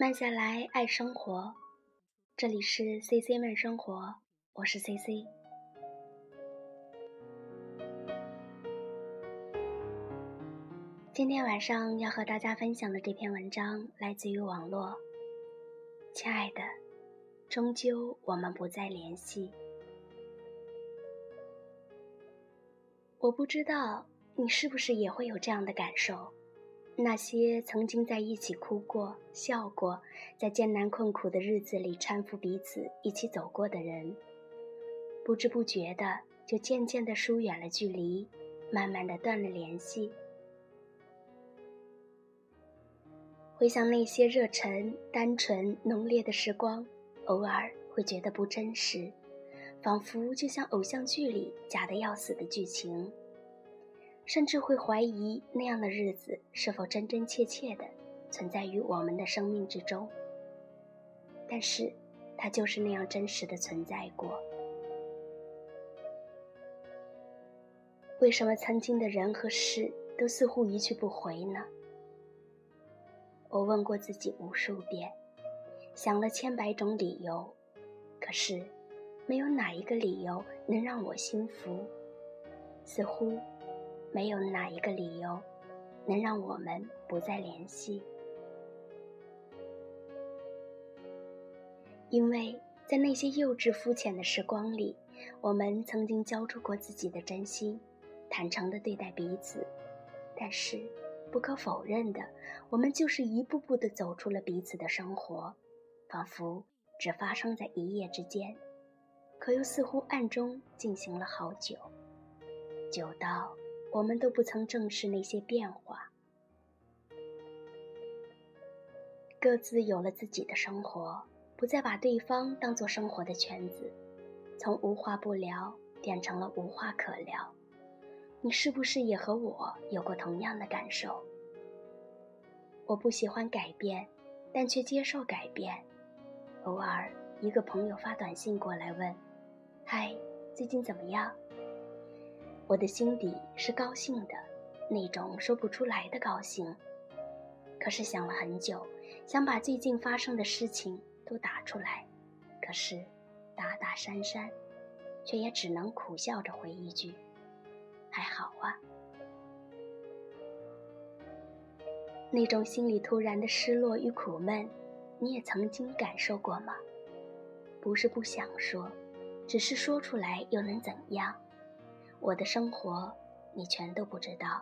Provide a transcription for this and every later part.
慢下来，爱生活。这里是 C C 慢生活，我是 C C。今天晚上要和大家分享的这篇文章来自于网络。亲爱的，终究我们不再联系。我不知道你是不是也会有这样的感受。那些曾经在一起哭过、笑过，在艰难困苦的日子里搀扶彼此一起走过的人，不知不觉的就渐渐的疏远了距离，慢慢的断了联系。回想那些热忱、单纯、浓烈的时光，偶尔会觉得不真实，仿佛就像偶像剧里假的要死的剧情。甚至会怀疑那样的日子是否真真切切的存在于我们的生命之中。但是，它就是那样真实的存在过。为什么曾经的人和事都似乎一去不回呢？我问过自己无数遍，想了千百种理由，可是，没有哪一个理由能让我心服。似乎。没有哪一个理由能让我们不再联系，因为在那些幼稚肤浅的时光里，我们曾经交出过自己的真心，坦诚地对待彼此。但是，不可否认的，我们就是一步步地走出了彼此的生活，仿佛只发生在一夜之间，可又似乎暗中进行了好久，久到。我们都不曾正视那些变化，各自有了自己的生活，不再把对方当做生活的圈子，从无话不聊变成了无话可聊。你是不是也和我有过同样的感受？我不喜欢改变，但却接受改变。偶尔，一个朋友发短信过来问：“嗨，最近怎么样？”我的心底是高兴的，那种说不出来的高兴。可是想了很久，想把最近发生的事情都打出来，可是打打删删，却也只能苦笑着回一句：“还好啊。”那种心里突然的失落与苦闷，你也曾经感受过吗？不是不想说，只是说出来又能怎样？我的生活，你全都不知道；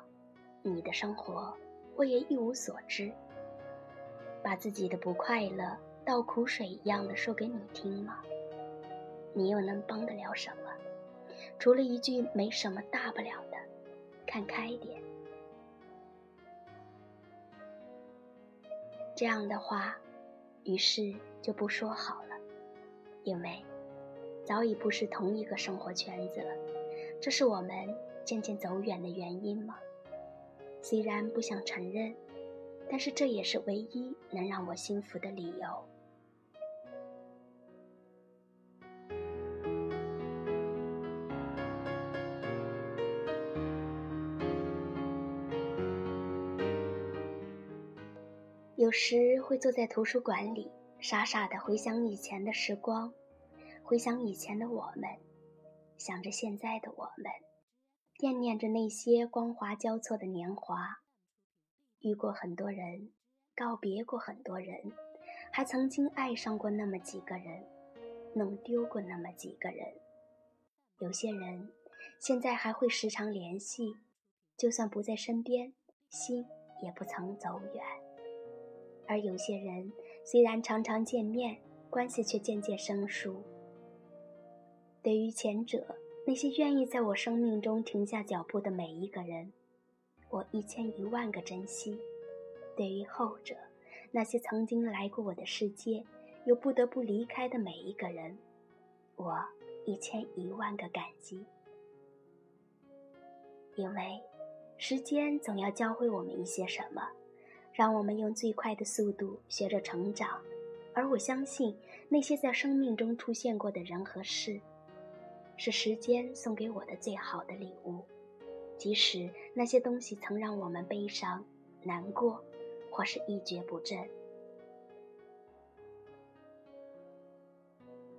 你的生活，我也一无所知。把自己的不快乐倒苦水一样的说给你听吗？你又能帮得了什么？除了一句“没什么大不了的，看开点”。这样的话，于是就不说好了，因为早已不是同一个生活圈子了。这是我们渐渐走远的原因吗？虽然不想承认，但是这也是唯一能让我幸福的理由。有时会坐在图书馆里，傻傻的回想以前的时光，回想以前的我们。想着现在的我们，惦念着那些光华交错的年华，遇过很多人，告别过很多人，还曾经爱上过那么几个人，弄丢过那么几个人。有些人现在还会时常联系，就算不在身边，心也不曾走远。而有些人虽然常常见面，关系却渐渐生疏。对于前者，那些愿意在我生命中停下脚步的每一个人，我一千一万个珍惜；对于后者，那些曾经来过我的世界，又不得不离开的每一个人，我一千一万个感激。因为，时间总要教会我们一些什么，让我们用最快的速度学着成长。而我相信，那些在生命中出现过的人和事。是时间送给我的最好的礼物。即使那些东西曾让我们悲伤难过或是一蹶不振。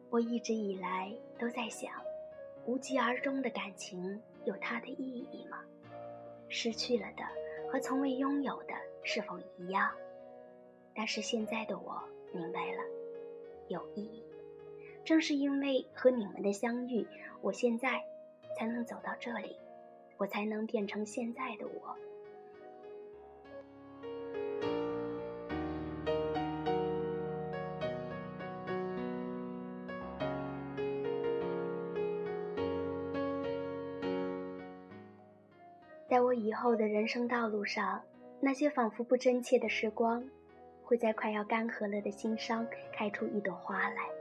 我一直以来都在想无疾而终的感情有它的意义吗？失去了的和从未拥有的是否一样？但是现在的我明白了有意义。正是因为和你们的相遇，我现在才能走到这里，我才能变成现在的我。在我以后的人生道路上，那些仿佛不真切的时光，会在快要干涸了的心上开出一朵花来，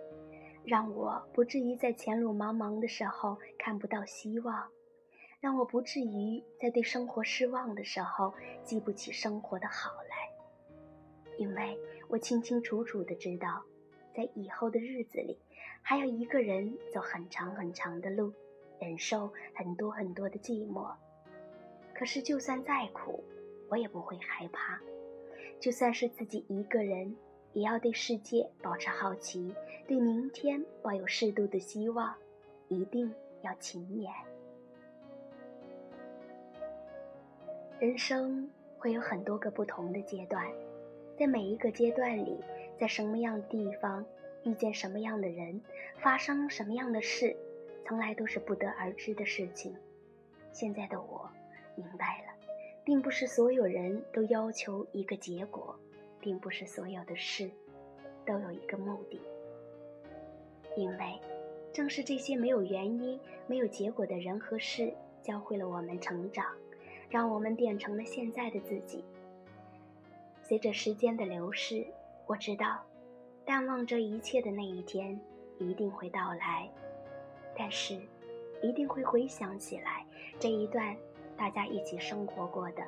让我不至于在前路茫茫的时候看不到希望，让我不至于在对生活失望的时候记不起生活的好来。因为我清清楚楚的知道，在以后的日子里，还要一个人走很长很长的路，忍受很多很多的寂寞。可是，就算再苦，我也不会害怕。就算是自己一个人，也要对世界保持好奇，对明天抱有适度的希望，一定要勤勉。人生会有很多个不同的阶段，在每一个阶段里，在什么样的地方遇见什么样的人，发生什么样的事，从来都是不得而知的事情。现在的我。明白了，并不是所有人都要求一个结果，并不是所有的事都有一个目的。因为，正是这些没有原因、没有结果的人和事，教会了我们成长，让我们变成了现在的自己。随着时间的流逝，我知道，淡忘这一切的那一天一定会到来，但是，一定会回想起来这一段。大家一起生活过的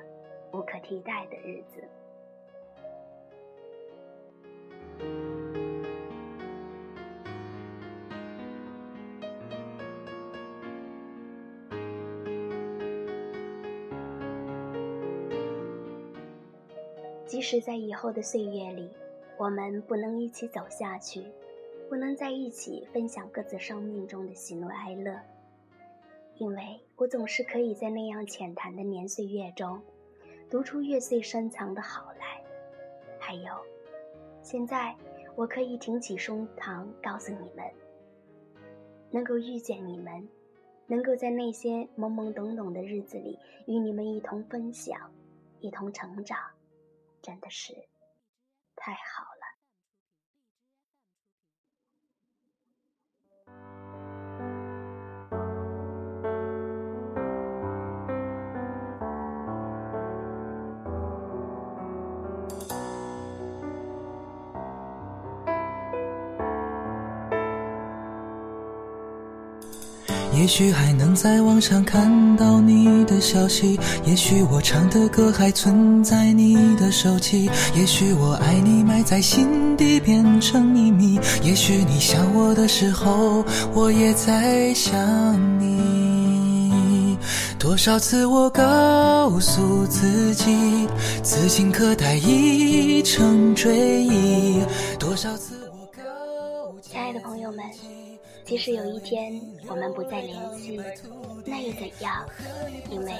无可替代的日子。即使在以后的岁月里，我们不能一起走下去，不能在一起分享各自生命中的喜怒哀乐。因为我总是可以在那样浅谈的年岁月中，读出月岁深藏的好来。还有，现在我可以挺起胸膛告诉你们：能够遇见你们，能够在那些懵懵懂懂的日子里与你们一同分享，一同成长，真的是太好了。也许还能在网上看到你的消息，也许我唱的歌还存在你的手机，也许我爱你埋在心底变成秘密，也许你想我的时候，我也在想你。多少次我告诉自己，此情可待已成追忆，多少次我告亲爱的朋友们。即使有一天我们不再联系，那又怎样？因为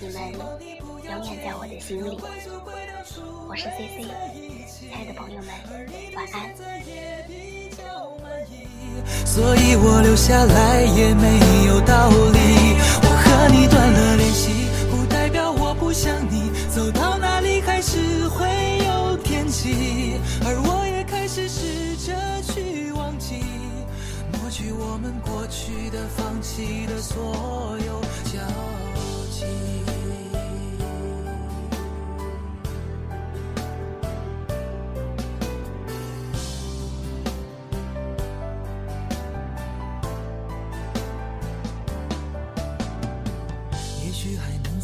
你们永远在我的心里。我是 C C，亲爱的朋友们，晚安。所以我留下来也没有道理。错。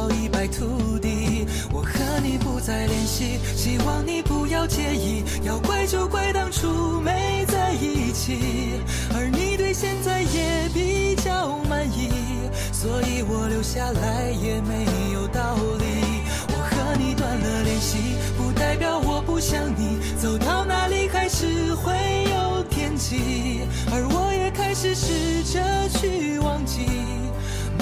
到一败涂地。我和你不再联系，希望你不要介意。要怪就怪当初没在一起，而你对现在也比较满意，所以我留下来也没有道理。我和你断了联系，不代表我不想你。走到哪里还是会有天际，而我也开始试着去忘记。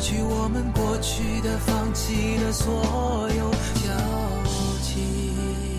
抹去我们过去的、放弃的所有交集。